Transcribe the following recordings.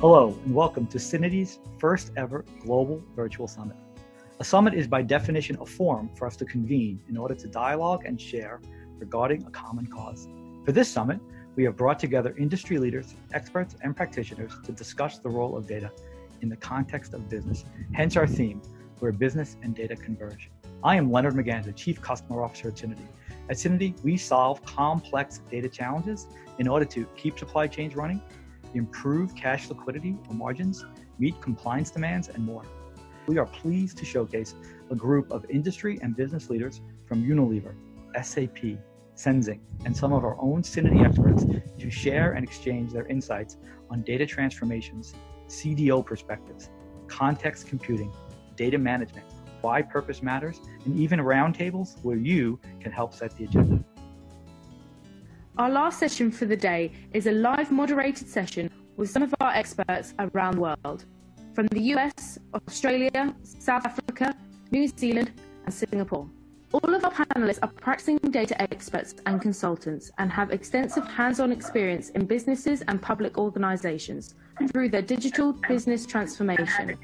Hello, and welcome to Syniti's first ever global virtual summit. A summit is by definition a forum for us to convene in order to dialogue and share regarding a common cause. For this summit, we have brought together industry leaders, experts, and practitioners to discuss the role of data in the context of business, hence our theme, where business and data converge. I am Leonard Maganza, Chief Customer Officer at Syniti. At Syniti, we solve complex data challenges in order to keep supply chains running, improve cash liquidity or margins, meet compliance demands, and more. We are pleased to showcase a group of industry and business leaders from Unilever, SAP, Senzing, and some of our own Syniti experts to share and exchange their insights on data transformations, CDO perspectives, context computing, data management, why purpose matters, and even roundtables where you can help set the agenda. Our last session for the day is a live moderated session with some of our experts around the world from the US, Australia, South Africa, New Zealand, and Singapore. All of our panelists are practicing data experts and consultants and have extensive hands on experience in businesses and public organizations through their digital business transformation,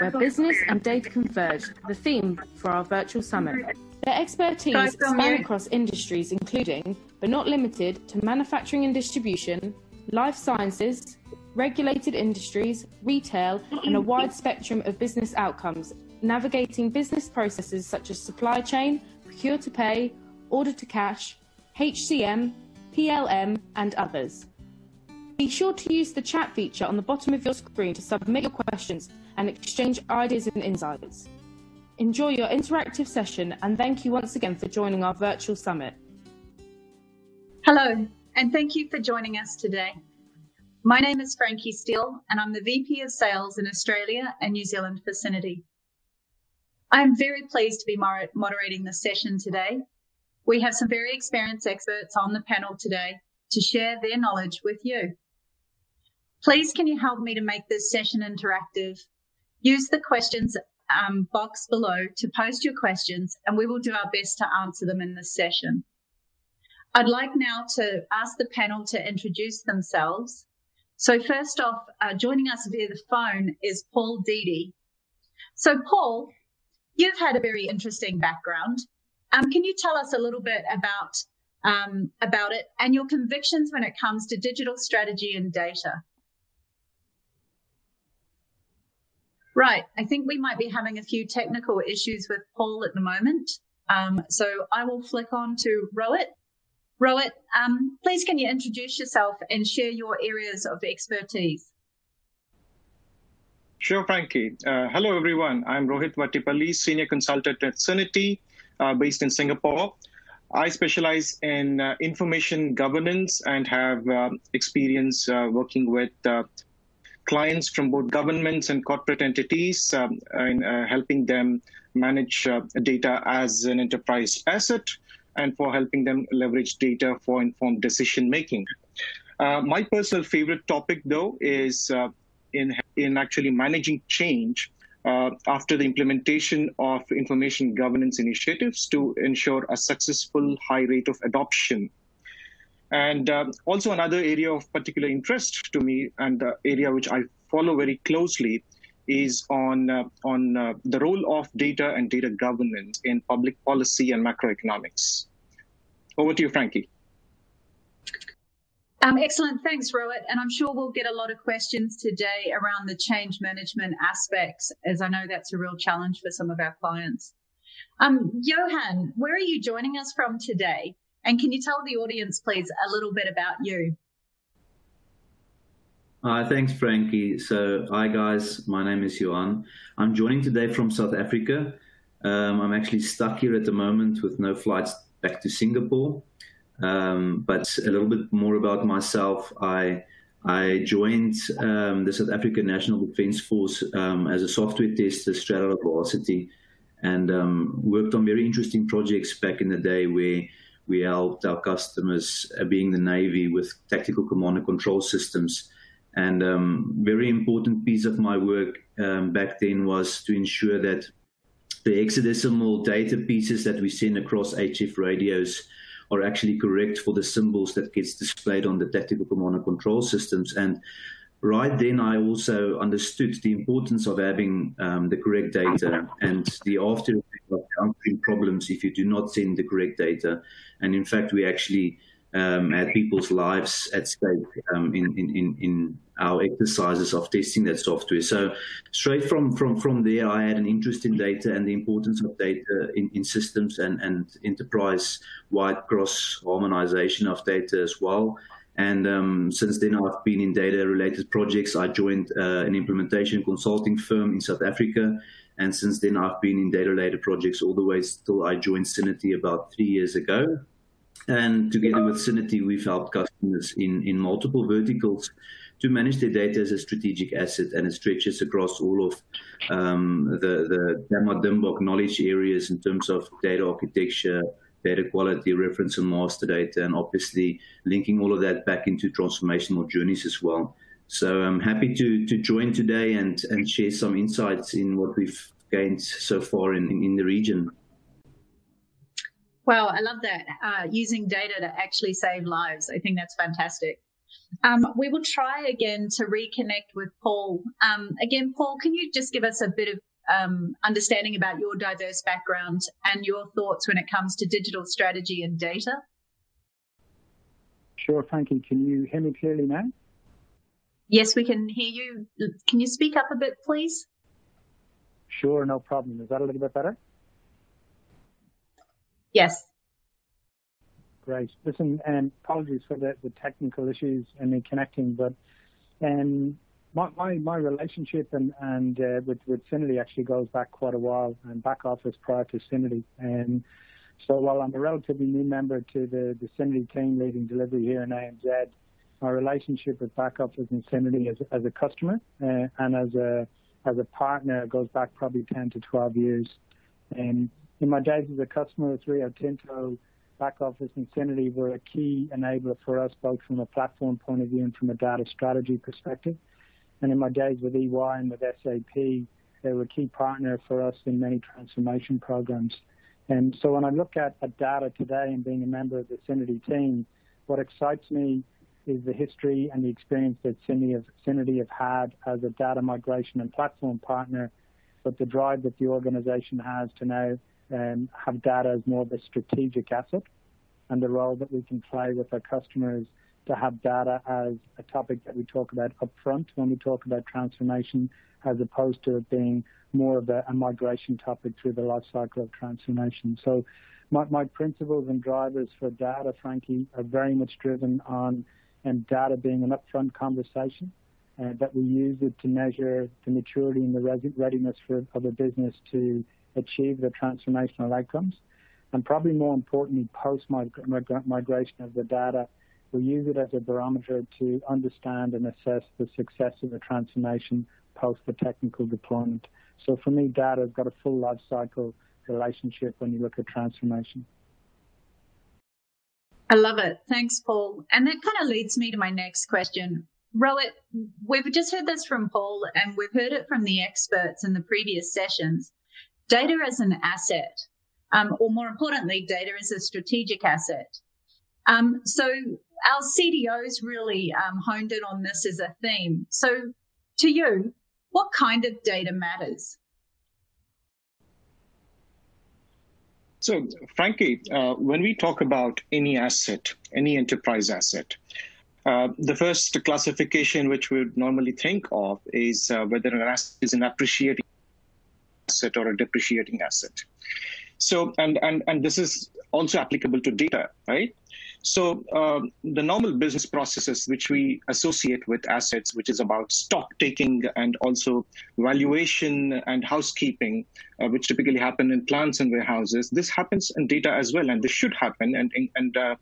where business and data converge, the theme for our virtual summit. Their expertise span across industries, including, but not limited to, manufacturing and distribution, life sciences, regulated industries, retail, and a wide spectrum of business outcomes, navigating business processes such as supply chain, procure to pay, order to cash, HCM, PLM, and others. Be sure to use the chat feature on the bottom of your screen to submit your questions and exchange ideas and insights. Enjoy your interactive session and thank you once again for joining our virtual summit. Hello, and thank you for joining us today. My name is Frankie Steele, and I'm the VP of Sales in Australia and New Zealand vicinity. I'm very pleased to be moderating this session today. We have some very experienced experts on the panel today to share their knowledge with you. Please, can you help me to make this session interactive? Use the questions um, box below to post your questions, and we will do our best to answer them in this session. I'd like now to ask the panel to introduce themselves. So first off, uh, joining us via the phone is Paul Deedy. So Paul, You've had a very interesting background. Um, can you tell us a little bit about um, about it and your convictions when it comes to digital strategy and data? Right, I think we might be having a few technical issues with Paul at the moment. Um, so I will flick on to Rohit. Rohit, um, please can you introduce yourself and share your areas of expertise? Sure, Frankie. Uh, hello, everyone. I'm Rohit Vattipalli, Senior Consultant at Syniti, uh, based in Singapore. I specialize in uh, information governance and have uh, experience uh, working with uh, clients from both governments and corporate entities um, in helping them manage data as an enterprise asset and for helping them leverage data for informed decision making. my personal favorite topic, though, is in, in actually managing change uh, after the implementation of information governance initiatives to ensure a successful high rate of adoption. And uh, also another area of particular interest to me and the area which I follow very closely is on, uh, on uh, the role of data and data governance in public policy and macroeconomics. Over to you, Frankie. Um, excellent. Thanks, Rohit. And I'm sure we'll get a lot of questions today around the change management aspects, as I know that's a real challenge for some of our clients. Um, Johan, where are you joining us from today? And can you tell the audience, please, a little bit about you? Hi, thanks, Frankie. So, hi, guys. My name is Johan. I'm joining today from South Africa. Um, I'm actually stuck here at the moment with no flights back to Singapore. Um, but a little bit more about myself. I I joined um, the South African National Defence Force um, as a software tester of varsity, and um, worked on very interesting projects back in the day where we helped our customers, uh, being the Navy, with tactical command and control systems. And um, very important piece of my work um, back then was to ensure that the hexadecimal data pieces that we send across HF radios are actually correct for the symbols that gets displayed on the tactical command and control systems. And right then I also understood the importance of having um, the correct data and the after problems if you do not send the correct data. And in fact, we actually um, had people's lives at stake um, in, in, in our exercises of testing that software. So straight from, from, from there, I had an interest in data and the importance of data in, in systems and, and enterprise-wide cross-harmonization of data as well. And um, since then, I've been in data related projects. I joined uh, an implementation consulting firm in South Africa. And since then, I've been in data related projects all the way till I joined Syniti about three years ago. And together with Syniti, we've helped customers in, in multiple verticals to manage their data as a strategic asset. And it stretches across all of um, the, the DAMA knowledge areas in terms of data architecture, data quality, reference and master data, and obviously linking all of that back into transformational journeys as well. So I'm happy to to join today and and share some insights in what we've gained so far in in the region. Well, I love that. Uh, using data to actually save lives. I think that's fantastic. Um, we will try again to reconnect with Paul. Um, again, Paul, can you just give us a bit of um, understanding about your diverse background and your thoughts when it comes to digital strategy and data? Sure, Frankie. Can you hear me clearly now? Yes, we can hear you. Can you speak up a bit, please? Sure, no problem. Is that a little bit better? Yes. Great. Listen, and apologies for the, the technical issues and me connecting, but um, my, my, my relationship and, and uh, with, with Syniti actually goes back quite a while and BackOffice prior to Syniti. And so while I'm a relatively new member to the, the Syniti team leading delivery here in ANZ, my relationship with BackOffice and Syniti as, as a customer uh, and as a, as a partner goes back probably 10 to 12 years. And in my days as a customer with Rio Tinto, BackOffice and Syniti were a key enabler for us, both from a platform point of view and from a data strategy perspective. And in my days with EY and with SAP, they were a key partner for us in many transformation programs. And so when I look at, at data today and being a member of the Syniti team, what excites me is the history and the experience that Syniti have, had as a data migration and platform partner, but the drive that the organization has to now um, have data as more of a strategic asset and the role that we can play with our customers to have data as a topic that we talk about upfront when we talk about transformation, as opposed to it being more of a, a migration topic through the life cycle of transformation. So my, my principles and drivers for data, Frankie, are very much driven on and data being an upfront conversation, uh, that we use it to measure the maturity and the readiness for, of a business to achieve the transformational outcomes. And probably more importantly, post-migration of the data, we use it as a barometer to understand and assess the success of the transformation post the technical deployment. So for me, data has got a full life cycle relationship when you look at transformation. I love it. Thanks, Paul. And that kind of leads me to my next question. Rohit, we've just heard this from Paul and we've heard it from the experts in the previous sessions. Data as an asset, um, or more importantly, data as a strategic asset. Um, so our CDOs really um, honed in on this as a theme. So to you, what kind of data matters? So, Frankie, uh, when we talk about any asset, any enterprise asset, uh, the first classification which we would normally think of is uh, whether an asset is an appreciating asset or a depreciating asset. So, and, and, and this is also applicable to data, right? So um, the normal business processes which we associate with assets, which is about stock taking and also valuation and housekeeping, uh, which typically happen in plants and warehouses, this happens in data as well, and this should happen. And and uh,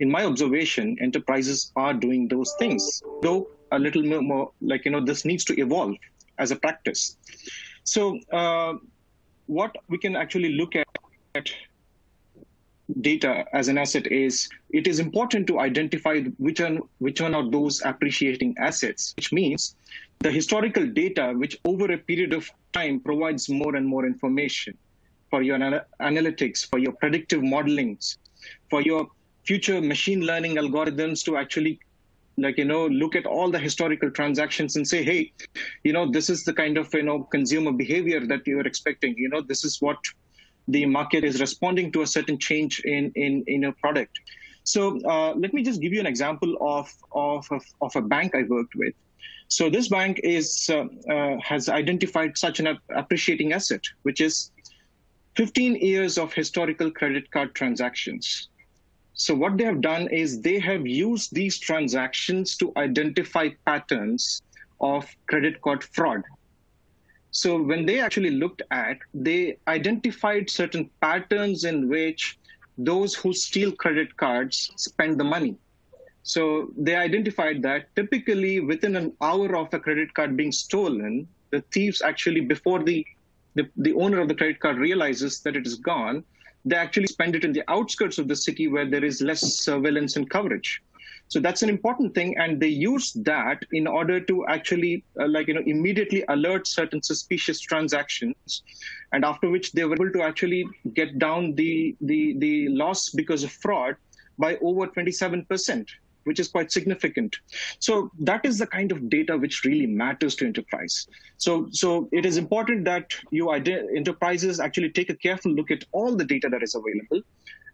in my observation, enterprises are doing those things, though a little more like you know this needs to evolve as a practice. So uh, what we can actually look at data as an asset is it is important to identify which one which one are those appreciating assets which means the historical data which over a period of time provides more and more information for your analytics for your predictive modelings for your future machine learning algorithms to actually like you know look at all the historical transactions and say hey you know this is the kind of you know consumer behavior that you're expecting. You know this is what the market is responding to a certain change in in in a product. So uh, let me just give you an example of of of, a bank i worked with. So this bank is uh, uh, has identified such an appreciating asset which is 15 years of historical credit card transactions. So what they have done is they have used these transactions to identify patterns of credit card fraud. So when they actually looked at, they identified certain patterns in which those who steal credit cards spend the money. So they identified that typically within an hour of a credit card being stolen, the thieves actually, before the, the, the owner of the credit card realizes that it is gone, they actually spend it in the outskirts of the city where there is less surveillance and coverage. So that's an important thing, and they use that in order to actually, uh, like you know, immediately alert certain suspicious transactions, and after which they were able to actually get down the the the loss because of fraud by over 27 percent which is quite significant. So that is the kind of data which really matters to enterprise. So, so it is important that you enterprises actually take a careful look at all the data that is available.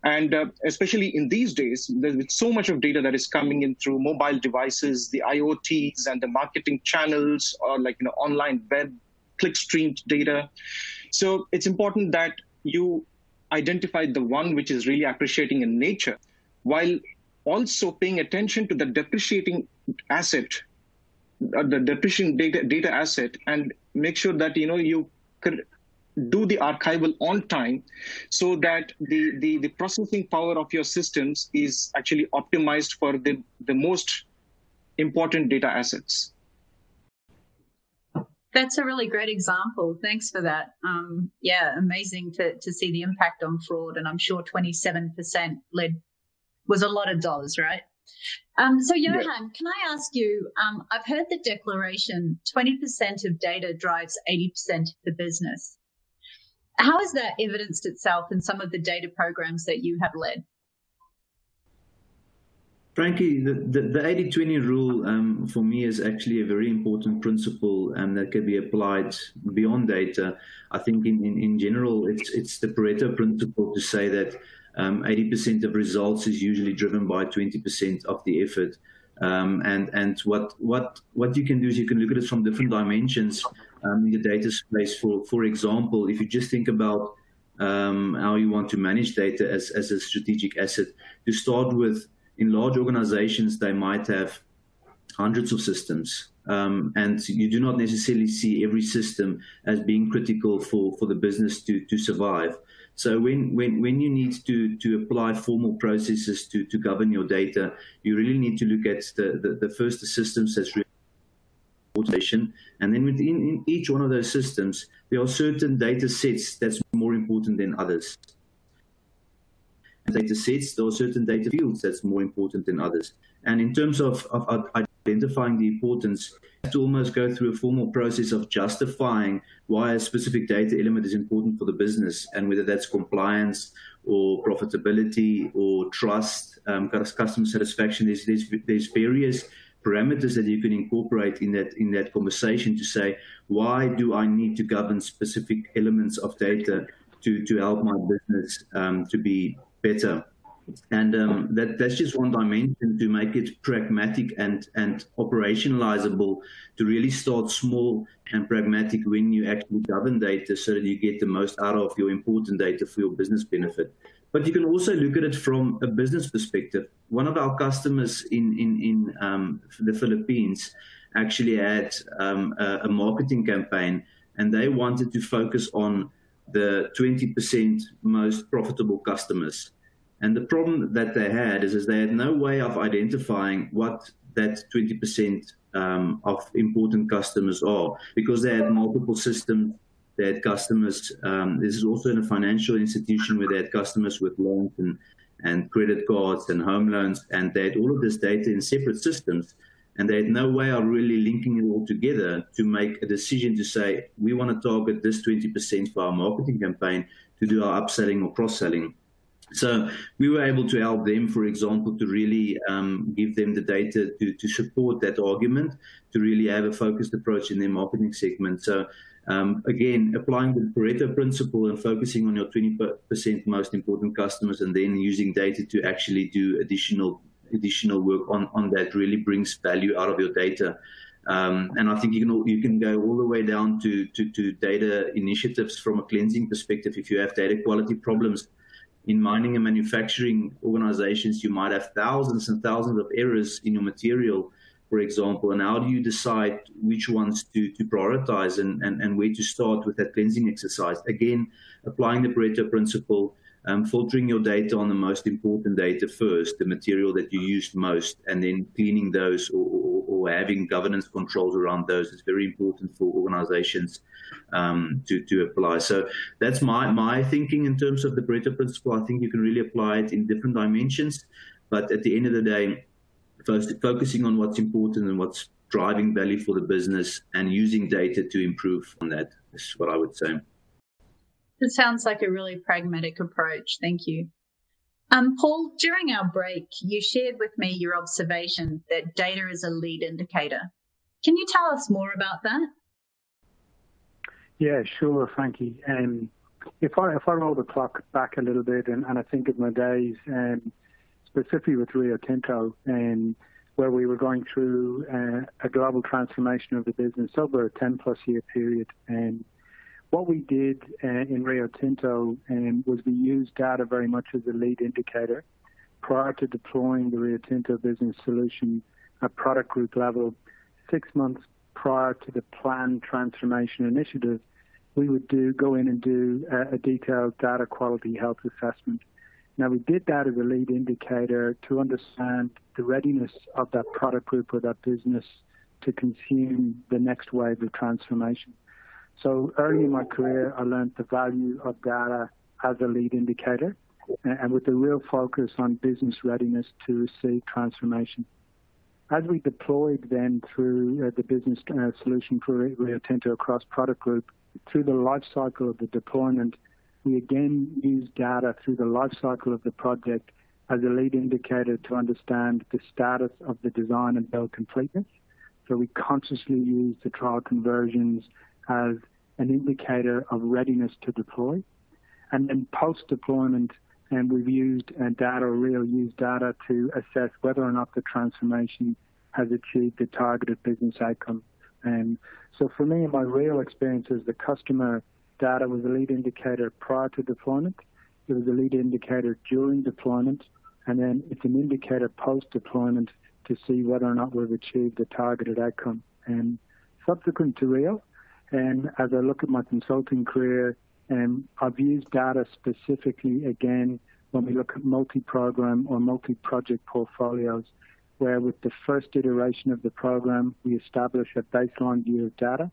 And uh, especially in these days, there's so much of data that is coming in through mobile devices, the IoTs and the marketing channels, or like you know online web clickstream data. So it's important that you identify the one which is really appreciating in nature, while also paying attention to the depreciating asset, uh, the depreciating data, data asset, and make sure that you know you do the archival on time so that the, the, the processing power of your systems is actually optimized for the, the most important data assets. That's a really great example. Thanks for that. Um, yeah, amazing to, to see the impact on fraud. And I'm sure 27% led was a lot of dollars, right? Um, so, Johan, yeah. can I ask you? Um, I've heard the declaration 20% of data drives 80% of the business. How has that evidenced itself in some of the data programs that you have led? Frankie, the, the, the 80-20 rule um, for me is actually a very important principle um, that can be applied beyond data. I think in, in, in general, it's, it's the Pareto principle to say that um, 80% of results is usually driven by 20% of the effort. Um, and and what what what you can do is you can look at it from different dimensions um, in the data space. For for example, if you just think about um, how you want to manage data as as a strategic asset, to start with, in large organizations they might have hundreds of systems, um, and you do not necessarily see every system as being critical for for the business to to survive. So when, when, when you need to, to apply formal processes to, to govern your data, you really need to look at the, the, the first the systems that's And then within each one of those systems, there are certain data sets that's more important than others. Data sets, there are certain data fields that's more important than others. And in terms of, of identifying the importance, to almost go through a formal process of justifying why a specific data element is important for the business and whether that's compliance or profitability or trust, um, customer satisfaction. There's, there's, there's various parameters that you can incorporate in that in that conversation to say why do I need to govern specific elements of data to to help my business um, to be better and um, that, that's just one dimension to make it pragmatic and, and operationalizable to really start small and pragmatic when you actually govern data so that you get the most out of your important data for your business benefit. But you can also look at it from a business perspective. One of our customers in, in, in um, the Philippines actually had um, a, a marketing campaign and they wanted to focus on the 20% most profitable customers and the problem that they had is, is they had no way of identifying what that 20% um, of important customers are because they had multiple systems. They had customers. Um, this is also in a financial institution where they had customers with loans and, and credit cards and home loans, and they had all of this data in separate systems. And they had no way of really linking it all together to make a decision to say, we want to target this 20% for our marketing campaign to do our upselling or cross selling. So we were able to help them, for example, to really um, give them the data to, to support that argument, to really have a focused approach in their marketing segment. So um, again, applying the Pareto principle and focusing on your 20% most important customers and then using data to actually do additional additional work on, on that really brings value out of your data. Um, and I think you can you can go all the way down to, to, to data initiatives from a cleansing perspective. If you have data quality problems, in mining and manufacturing organizations, you might have thousands and thousands of errors in your material, for example. And how do you decide which ones to, to prioritize and, and, and where to start with that cleansing exercise? Again, applying the Pareto principle, um, filtering your data on the most important data first, the material that you used most, and then cleaning those or, or, or having governance controls around those is very important for organizations um, to, to apply. So that's my, my thinking in terms of the Pareto principle. I think you can really apply it in different dimensions, but at the end of the day, focusing on what's important and what's driving value for the business and using data to improve on that is what I would say. It sounds like a really pragmatic approach. Thank you. Um, Paul, during our break, you shared with me your observation that data is a lead indicator. Can you tell us more about that? Yeah, sure, Frankie. Um, if I if I roll the clock back a little bit and, and I think of my days, um, specifically with Rio Tinto, um, where we were going through uh, a global transformation of the business over a 10 plus year period, and what we did uh, in Rio Tinto um, was we used data very much as a lead indicator prior to deploying the Rio Tinto business solution at product group level. Six months prior to the planned transformation initiative, we would do go in and do a, a detailed data quality health assessment. Now we did that as a lead indicator to understand the readiness of that product group or that business to consume the next wave of transformation. So early in my career, I learned the value of data as a lead indicator and with a real focus on business readiness to receive transformation. As we deployed then through uh, the business uh, solution for Rio Tinto across product group, through the life cycle of the deployment, we again use data through the life cycle of the project as a lead indicator to understand the status of the design and build completeness. So we consciously use the trial conversions as an indicator of readiness to deploy. And then post-deployment, and we've used uh, data, real use data to assess whether or not the transformation has achieved the targeted business outcome. And so for me, my real experience is the customer data was a lead indicator prior to deployment. It was a lead indicator during deployment, and then it's an indicator post-deployment to see whether or not we've achieved the targeted outcome. And subsequent to Rio, and as I look at my consulting career, um, I've used data specifically again when we look at multi-program or multi-project portfolios, where with the first iteration of the program, we establish a baseline view of data.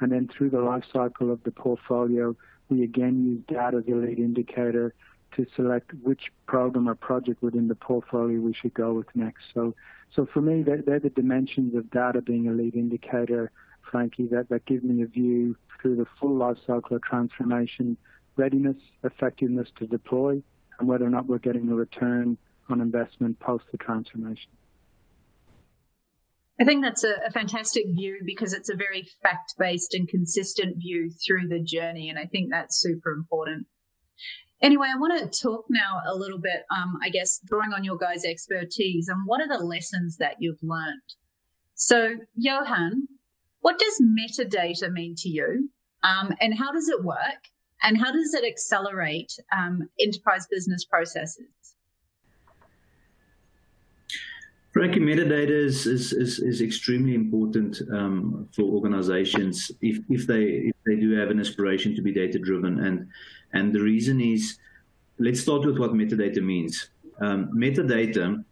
And then through the life cycle of the portfolio, we again use data as a lead indicator to select which program or project within the portfolio we should go with next. So, so for me, they're, they're the dimensions of data being a lead indicator Frankie, that, that gives me a view through the full life cycle of transformation, readiness, effectiveness to deploy, and whether or not we're getting a return on investment post the transformation. I think that's a, a fantastic view because it's a very fact based and consistent view through the journey. And I think that's super important. Anyway, I want to talk now a little bit, um, I guess, drawing on your guys' expertise and what are the lessons that you've learned? So, Johan, what does metadata mean to you? Um, and how does it work? And how does it accelerate um, enterprise business processes? Frankie, metadata is, is, is, is extremely important um, for organizations if, if, they, if they do have an aspiration to be data driven. And, and the reason is let's start with what metadata means. Um, metadata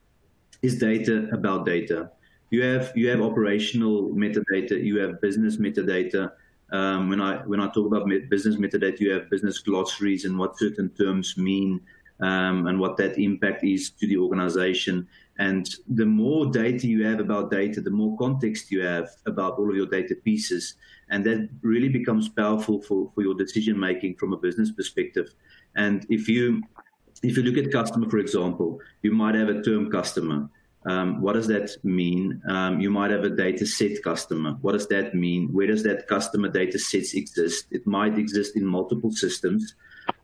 is data about data you have you have operational metadata, you have business metadata. Um, when I when I talk about business metadata, you have business glossaries and what certain terms mean um, and what that impact is to the organization. And the more data you have about data, the more context you have about all of your data pieces, and that really becomes powerful for, for your decision making from a business perspective. And if you if you look at customer, for example, you might have a term customer. Um, what does that mean? Um, you might have a data set customer. What does that mean? Where does that customer data sets exist? It might exist in multiple systems.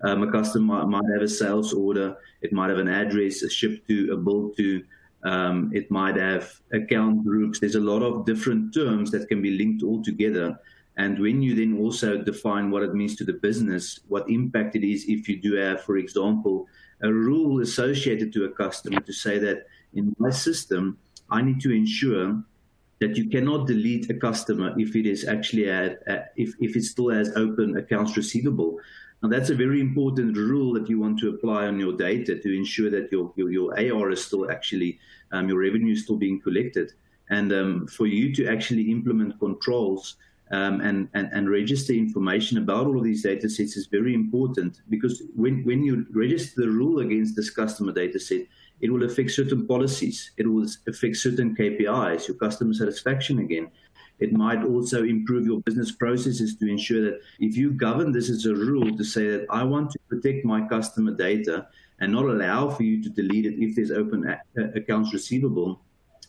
Um, a customer might have a sales order. It might have an address, a ship to, a bill to. Um, it might have account groups. There's a lot of different terms that can be linked all together. And when you then also define what it means to the business, what impact it is if you do have, for example, a rule associated to a customer to say that in my system, I need to ensure that you cannot delete a customer if it is actually if, if it still has open accounts receivable. Now that's a very important rule that you want to apply on your data to ensure that your your, your AR is still actually um, your revenue is still being collected, and um, for you to actually implement controls um, and, and, and register information about all of these data sets is very important because when, when you register the rule against this customer data set, it will affect certain policies. It will affect certain KPIs, your customer satisfaction again. It might also improve your business processes to ensure that if you govern this as a rule to say that I want to protect my customer data and not allow for you to delete it if there's open accounts receivable,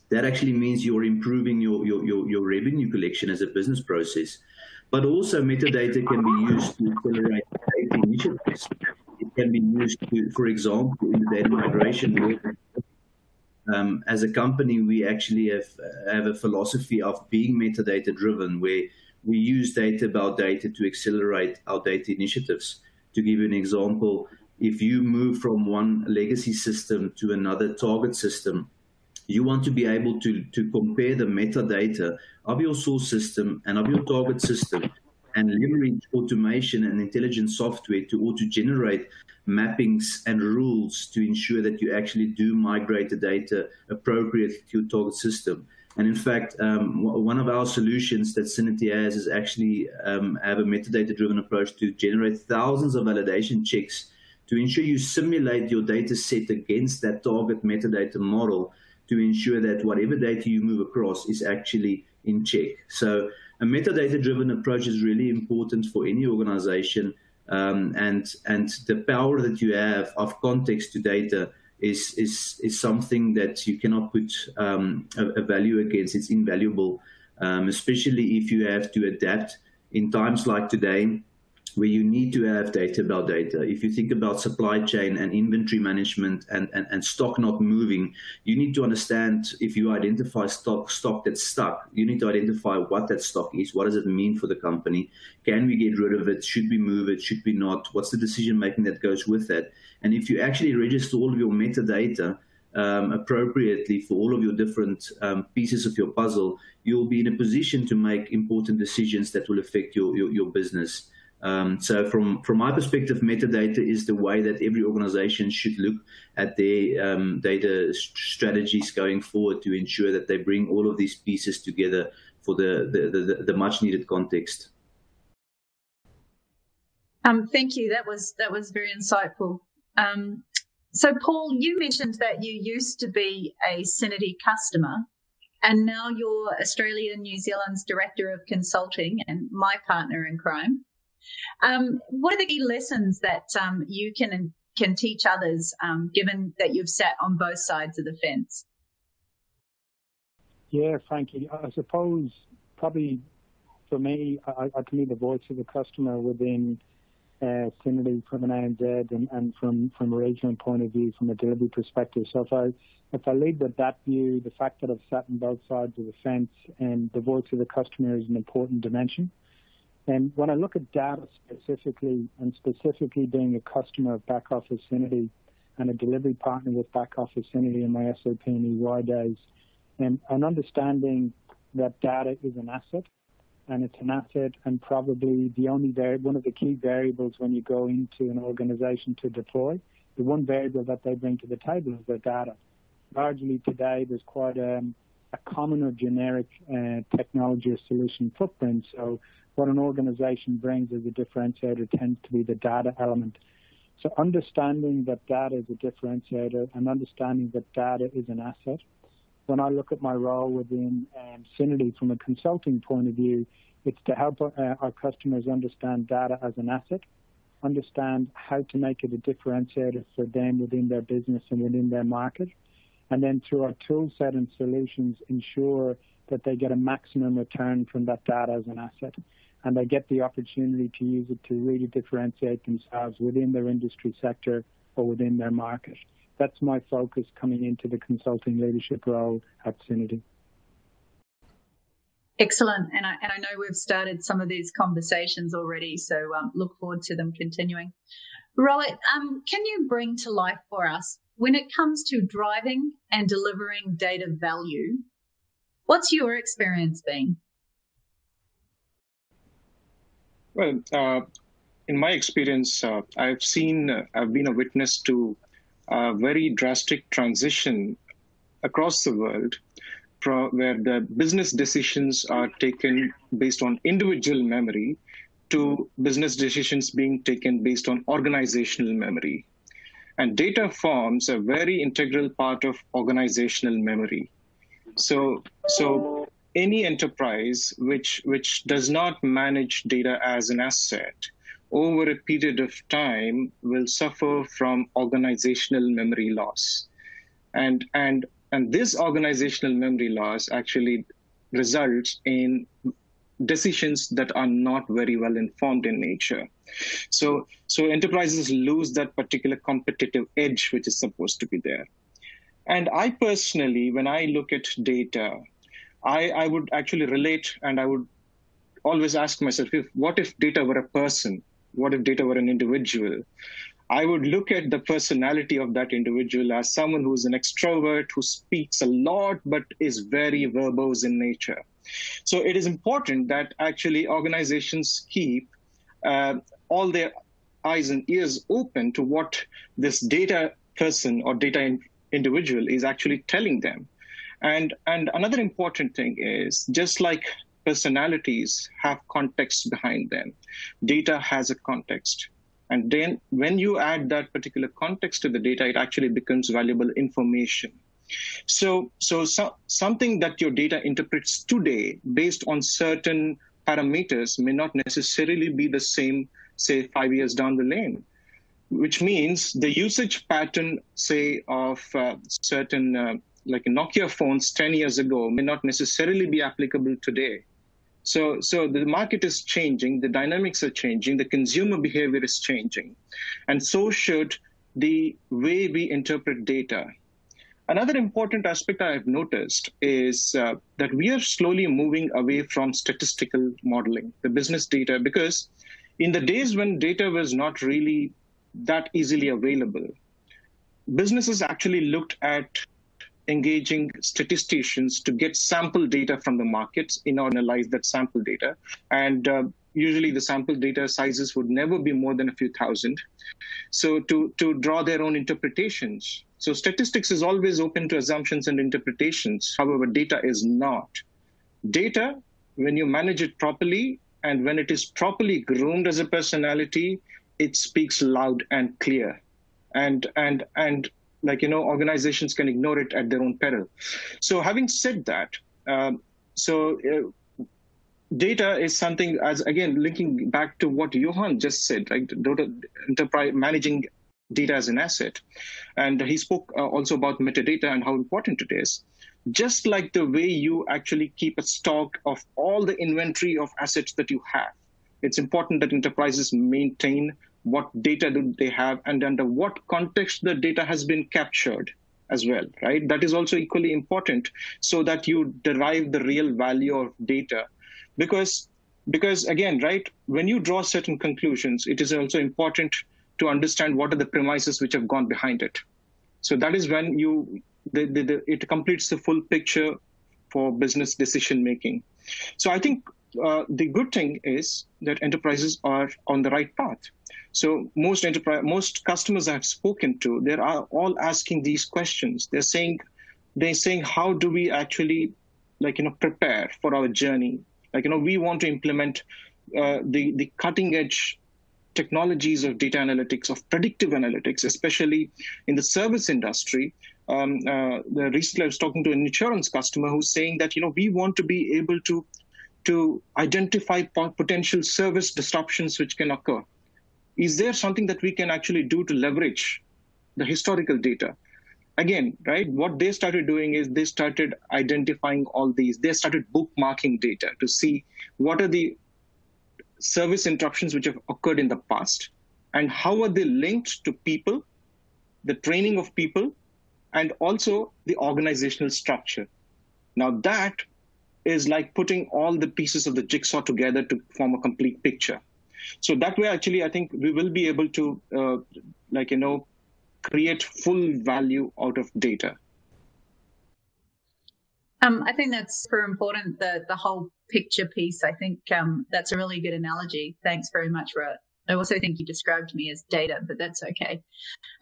that actually means you're improving your, your, your, your revenue collection as a business process. But also metadata can be used to accelerate initiatives. Can be used to, for example, in the data migration um, as a company, we actually have, have a philosophy of being metadata driven, where we use data about data to accelerate our data initiatives. To give you an example, if you move from one legacy system to another target system, you want to be able to, to compare the metadata of your source system and of your target system and leverage automation and intelligent software to auto generate mappings and rules to ensure that you actually do migrate the data appropriately to your target system. And in fact, um, one of our solutions that Syniti has is actually um, have a metadata-driven approach to generate thousands of validation checks to ensure you simulate your data set against that target metadata model to ensure that whatever data you move across is actually in check. So a metadata-driven approach is really important for any organization um, and and the power that you have of context to data is is is something that you cannot put um, a, a, value against. It's invaluable, um, especially if you have to adapt in times like today where you need to have data about data. If you think about supply chain and inventory management and, and, and stock not moving, you need to understand if you identify stock stock that's stuck, you need to identify what that stock is. What does it mean for the company? Can we get rid of it? Should we move it? Should we not? What's the decision making that goes with that? And if you actually register all of your metadata, um, appropriately for all of your different um, pieces of your puzzle, you'll be in a position to make important decisions that will affect your, your, your business. Um, so from from my perspective, metadata is the way that every organization should look at their um, data strategies going forward to ensure that they bring all of these pieces together for the the, the, the much needed context. Um, thank you. That was that was very insightful. Um, so, Paul, you mentioned that you used to be a Syniti customer, and now you're Australia and New Zealand's Director of Consulting and my partner in crime. Um, what are the key lessons that um, you can can teach others, um, given that you've sat on both sides of the fence? Yeah, Frankie, I suppose probably for me, I, I can be the voice of the customer within uh, from an ANZ and, and from, from a regional point of view, from a delivery perspective. So if I if I lead with that view, the fact that I've sat on both sides of the fence and the voice of the customer is an important dimension. And when I look at data specifically, and specifically being a customer of Back Office Syniti and a delivery partner with Back Office Syniti in my SAP and EY days, and, and understanding that data is an asset, and it's an asset and probably the only one of the key variables when you go into an organization to deploy. The one variable that they bring to the table is their data. Largely today, there's quite a, a common or generic uh, technology or solution footprint. So what an organization brings as a differentiator tends to be the data element. So understanding that data is a differentiator and understanding that data is an asset. When I look at my role within um, from a consulting point of view, it's to help uh, our customers understand data as an asset understand how to make it a differentiator for them within their business and within their market. And then through our tool set and solutions, ensure that they get a maximum return from that data as an asset. And they get the opportunity to use it to really differentiate themselves within their industry sector or within their market. That's my focus coming into the consulting leadership role at Syniti. Excellent. And I, and I know we've started some of these conversations already, so um, look forward to them continuing. Rohit, um, can you bring to life for us when it comes to driving and delivering data value? What's your experience been? Well, uh, in my experience, uh, I've seen, uh, I've been a witness to a very drastic transition across the world where the business decisions are taken based on individual memory to business decisions being taken based on organizational memory. And data forms a very integral part of organizational memory. So, so any enterprise which, which does not manage data as an asset over a period of time will suffer from organizational memory loss. And, and and this organizational memory loss actually results in decisions that are not very well informed in nature. So, so enterprises lose that particular competitive edge which is supposed to be there. And I personally, when I look at data, I, I would actually relate and I would always ask myself, if, what if data were a person? What if data were an individual? I would look at the personality of that individual as someone who's an extrovert, who speaks a lot, but is very verbose in nature. So it is important that actually organizations keep uh, all their eyes and ears open to what this data person or data in individual is actually telling them. And, and another important thing is just like personalities have context behind them, data has a context. And then when you add that particular context to the data, it actually becomes valuable information. So, so, so something that your data interprets today based on certain parameters may not necessarily be the same, say, five years down the lane, which means the usage pattern, say, of uh, certain uh, like Nokia phones 10 years ago may not necessarily be applicable today. So, so the market is changing, the dynamics are changing, the consumer behavior is changing, and so should the way we interpret data. Another important aspect I've noticed is uh, that we are slowly moving away from statistical modeling, the business data, because in the days when data was not really that easily available, businesses actually looked at engaging statisticians to get sample data from the markets in order to analyze that sample data. And uh, usually the sample data sizes would never be more than a few thousand. So to, to draw their own interpretations. So statistics is always open to assumptions and interpretations. However, data is not. Data, when you manage it properly and when it is properly groomed as a personality, it speaks loud and clear. And, and, and like you know organizations can ignore it at their own peril. So having said that um, so uh, data is something as again linking back to what johan just said right data enterprise managing data as an asset. And he spoke uh, also about metadata and how important it is. Just like the way you actually keep a stock of all the inventory of assets that you have it's important that enterprises maintain what data do they have and under what context the data has been captured as well right? That is also equally important so that you derive the real value of data. Because because again right when you draw certain conclusions it is also important to understand what are the premises which have gone behind it. So that is when you the, the, the, it completes the full picture for business decision making. So i think uh, the good thing is that enterprises are on the right path. So most enterprise, most customers I've spoken to, they are all asking these questions. They're saying, they're saying, how do we actually, like you know, prepare for our journey? Like you know, we want to implement uh, the the cutting edge technologies of data analytics, of predictive analytics, especially in the service industry. Um, uh, recently, I was talking to an insurance customer who's saying that you know we want to be able to to identify potential service disruptions which can occur is there something that we can actually do to leverage the historical data? Again, right, what they started doing is they started identifying all these, they started bookmarking data to see what are the service interruptions which have occurred in the past and how are they linked to people, the training of people, and also the organizational structure. Now that is like putting all the pieces of the jigsaw together to form a complete picture. So that way, actually, I think we will be able to, uh, like, you know, create full value out of data. Um, I think that's super important, the, the whole picture piece. I think um, that's a really good analogy. Thanks very much, Rohit. I also think you described me as data, but that's okay.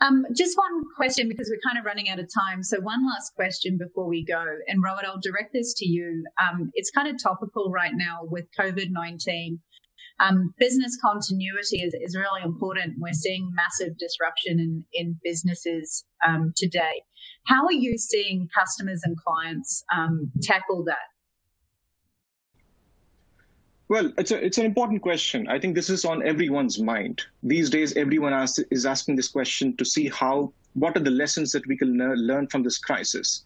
Um, just one question because we're kind of running out of time. So one last question before we go, and Robert, I'll direct this to you. Um, it's kind of topical right now with COVID nineteen. Um, business continuity is, is really important. We're seeing massive disruption in, in businesses um, today. How are you seeing customers and clients um, tackle that? Well, it's a, it's an important question. I think this is on everyone's mind these days. Everyone asks, is asking this question to see how what are the lessons that we can learn from this crisis.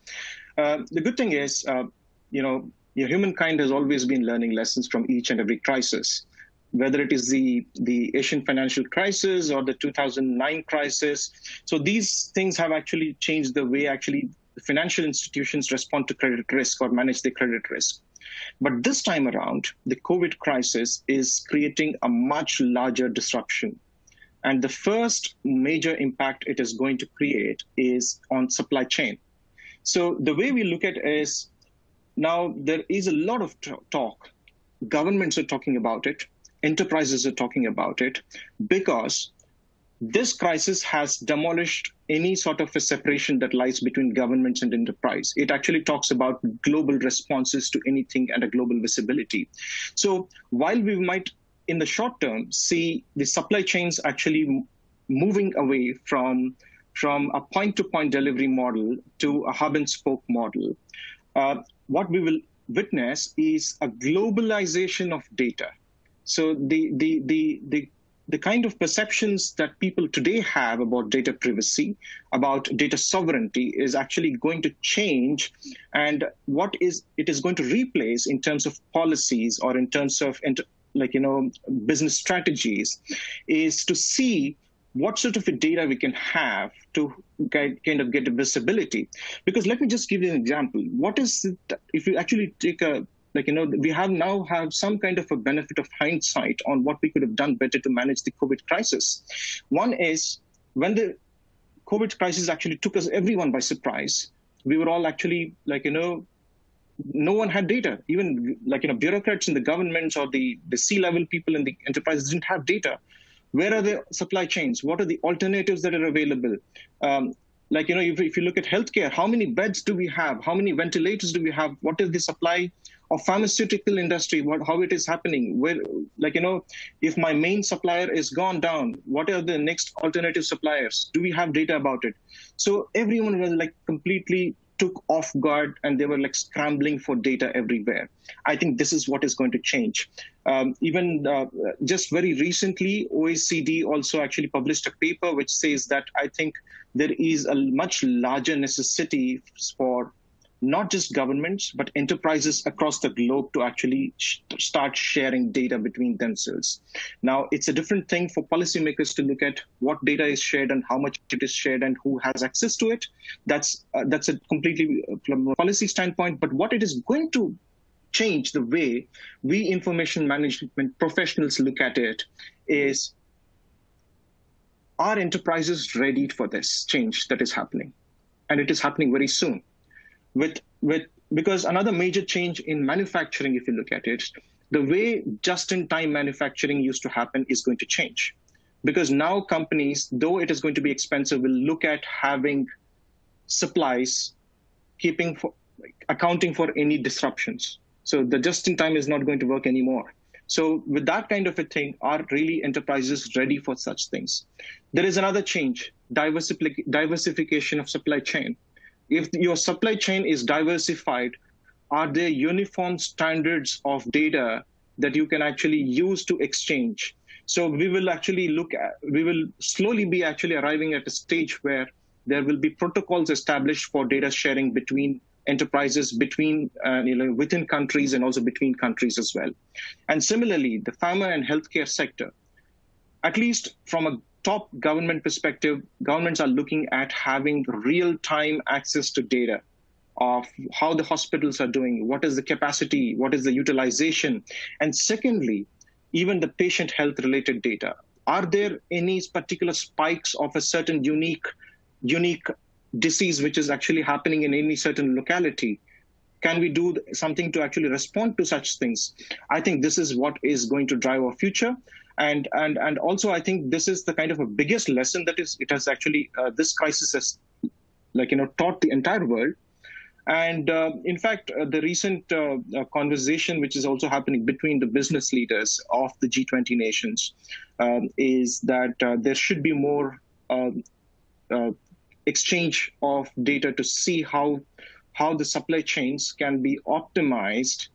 Uh, the good thing is, uh, you know, humankind has always been learning lessons from each and every crisis, whether it is the the Asian financial crisis or the 2009 crisis. So these things have actually changed the way actually financial institutions respond to credit risk or manage their credit risk. But this time around, the COVID crisis is creating a much larger disruption. And the first major impact it is going to create is on supply chain. So the way we look at it is now there is a lot of talk. Governments are talking about it. Enterprises are talking about it because this crisis has demolished any sort of a separation that lies between governments and enterprise. It actually talks about global responses to anything and a global visibility. So while we might, in the short term, see the supply chains actually moving away from from a point-to-point delivery model to a hub and spoke model, uh, what we will witness is a globalization of data. So the the the the the kind of perceptions that people today have about data privacy, about data sovereignty is actually going to change. And what is it is going to replace in terms of policies or in terms of like, you know, business strategies is to see what sort of data we can have to kind of get a visibility. Because let me just give you an example. What is if you actually take a like you know we have now have some kind of a benefit of hindsight on what we could have done better to manage the covid crisis. One is when the covid crisis actually took us everyone by surprise. We were all actually like you know no one had data. Even like you know bureaucrats in the governments or the the c level people in the enterprises didn't have data. Where are the supply chains? What are the alternatives that are available? Um, like you know if, if you look at healthcare how many beds do we have? How many ventilators do we have? What is the supply of pharmaceutical industry, what how it is happening. Where like you know, if my main supplier is gone down, what are the next alternative suppliers? Do we have data about it? So everyone was like completely took off guard and they were like scrambling for data everywhere. I think this is what is going to change. Um, even uh, just very recently, OECD also actually published a paper which says that I think there is a much larger necessity for not just governments, but enterprises across the globe to actually sh- start sharing data between themselves. Now, it's a different thing for policymakers to look at what data is shared and how much it is shared and who has access to it. That's uh, that's a completely uh, policy standpoint. But what it is going to change the way we information management professionals look at it is are enterprises ready for this change that is happening? And it is happening very soon with with because another major change in manufacturing, if you look at it, the way just-in-time manufacturing used to happen is going to change. Because now companies, though it is going to be expensive, will look at having supplies, keeping for, accounting for any disruptions. So the just-in-time is not going to work anymore. So with that kind of a thing, are really enterprises ready for such things? There is another change, diversification of supply chain if your supply chain is diversified, are there uniform standards of data that you can actually use to exchange? So we will actually look at, we will slowly be actually arriving at a stage where there will be protocols established for data sharing between enterprises between uh, you know within countries and also between countries as well and similarly the pharma and healthcare sector at least from a top government perspective governments are looking at having real time access to data of how the hospitals are doing what is the capacity what is the utilization and secondly even the patient health related data. Are there any particular spikes of a certain unique unique disease which is actually happening in any certain locality? Can we do something to actually respond to such things? I think this is what is going to drive our future and and and also i think this is the kind of a biggest lesson that is it has actually uh, this crisis has like you know taught the entire world. And uh, in fact uh, the recent uh, uh, conversation which is also happening between the business leaders of the g20 nations um, is that uh, there should be more um, exchange of data to see how how the supply chains can be optimized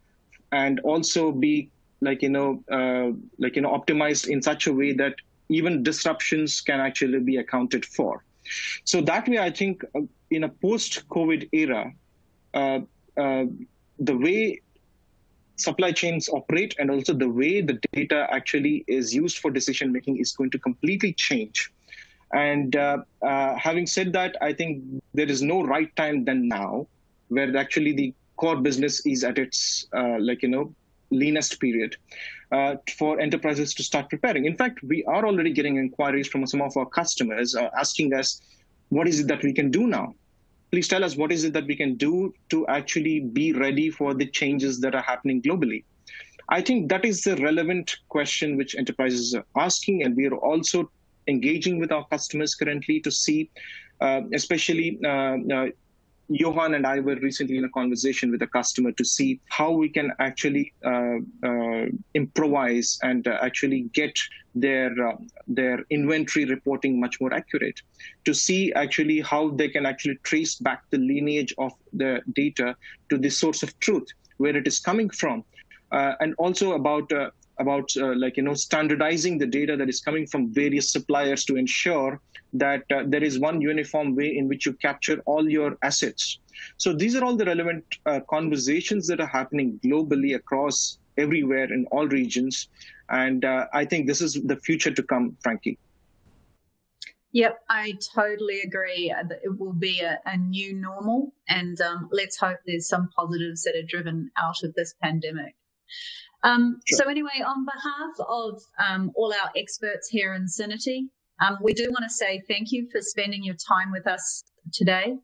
and also be like you know uh, like you know optimized in such a way that even disruptions can actually be accounted for. So that way i think uh, in a post covid era uh, uh, the way supply chains operate and also the way the data actually is used for decision making is going to completely change. And uh, uh, having said that, I think there is no right time than now, where actually the core business is at its like you know leanest period uh, for enterprises to start preparing. In fact, we are already getting inquiries from some of our customers uh, asking us, "What is it that we can do now?" Please tell us what is it that we can do to actually be ready for the changes that are happening globally. I think that is the relevant question which enterprises are asking, and we are also engaging with our customers currently to see, uh, especially uh, uh, Johan and I were recently in a conversation with a customer to see how we can actually uh, uh, improvise and uh, actually get their their inventory reporting much more accurate. To see actually how they can actually trace back the lineage of the data to the source of truth, where it is coming from, and also about about uh, like you know standardizing the data that is coming from various suppliers to ensure that uh, there is one uniform way in which you capture all your assets so these are all the relevant uh, conversations that are happening globally across everywhere in all regions and uh, i think this is the future to come frankie Yep, I totally agree. It will be a, a new normal, and um, let's hope there's some positives that are driven out of this pandemic. Um, sure. So, anyway, on behalf of um, all our experts here in Syniti, um, we do want to say thank you for spending your time with us today.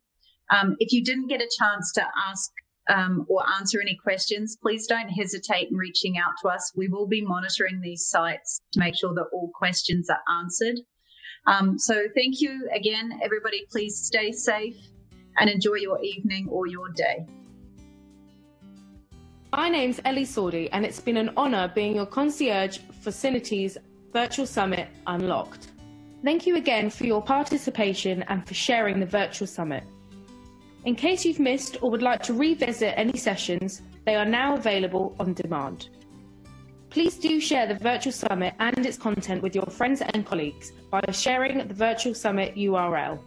Um, if you didn't get a chance to ask um, or answer any questions, please don't hesitate in reaching out to us. We will be monitoring these sites to make sure that all questions are answered. Um, so, thank you again, everybody. Please stay safe and enjoy your evening or your day. My name's Ellie Sordi, and it's been an honour being your concierge for Syniti's Virtual Summit Unlocked. Thank you again for your participation and for sharing the Virtual Summit. In case you've missed or would like to revisit any sessions, they are now available on demand. Please do share the Virtual Summit and its content with your friends and colleagues by sharing the Virtual Summit URL.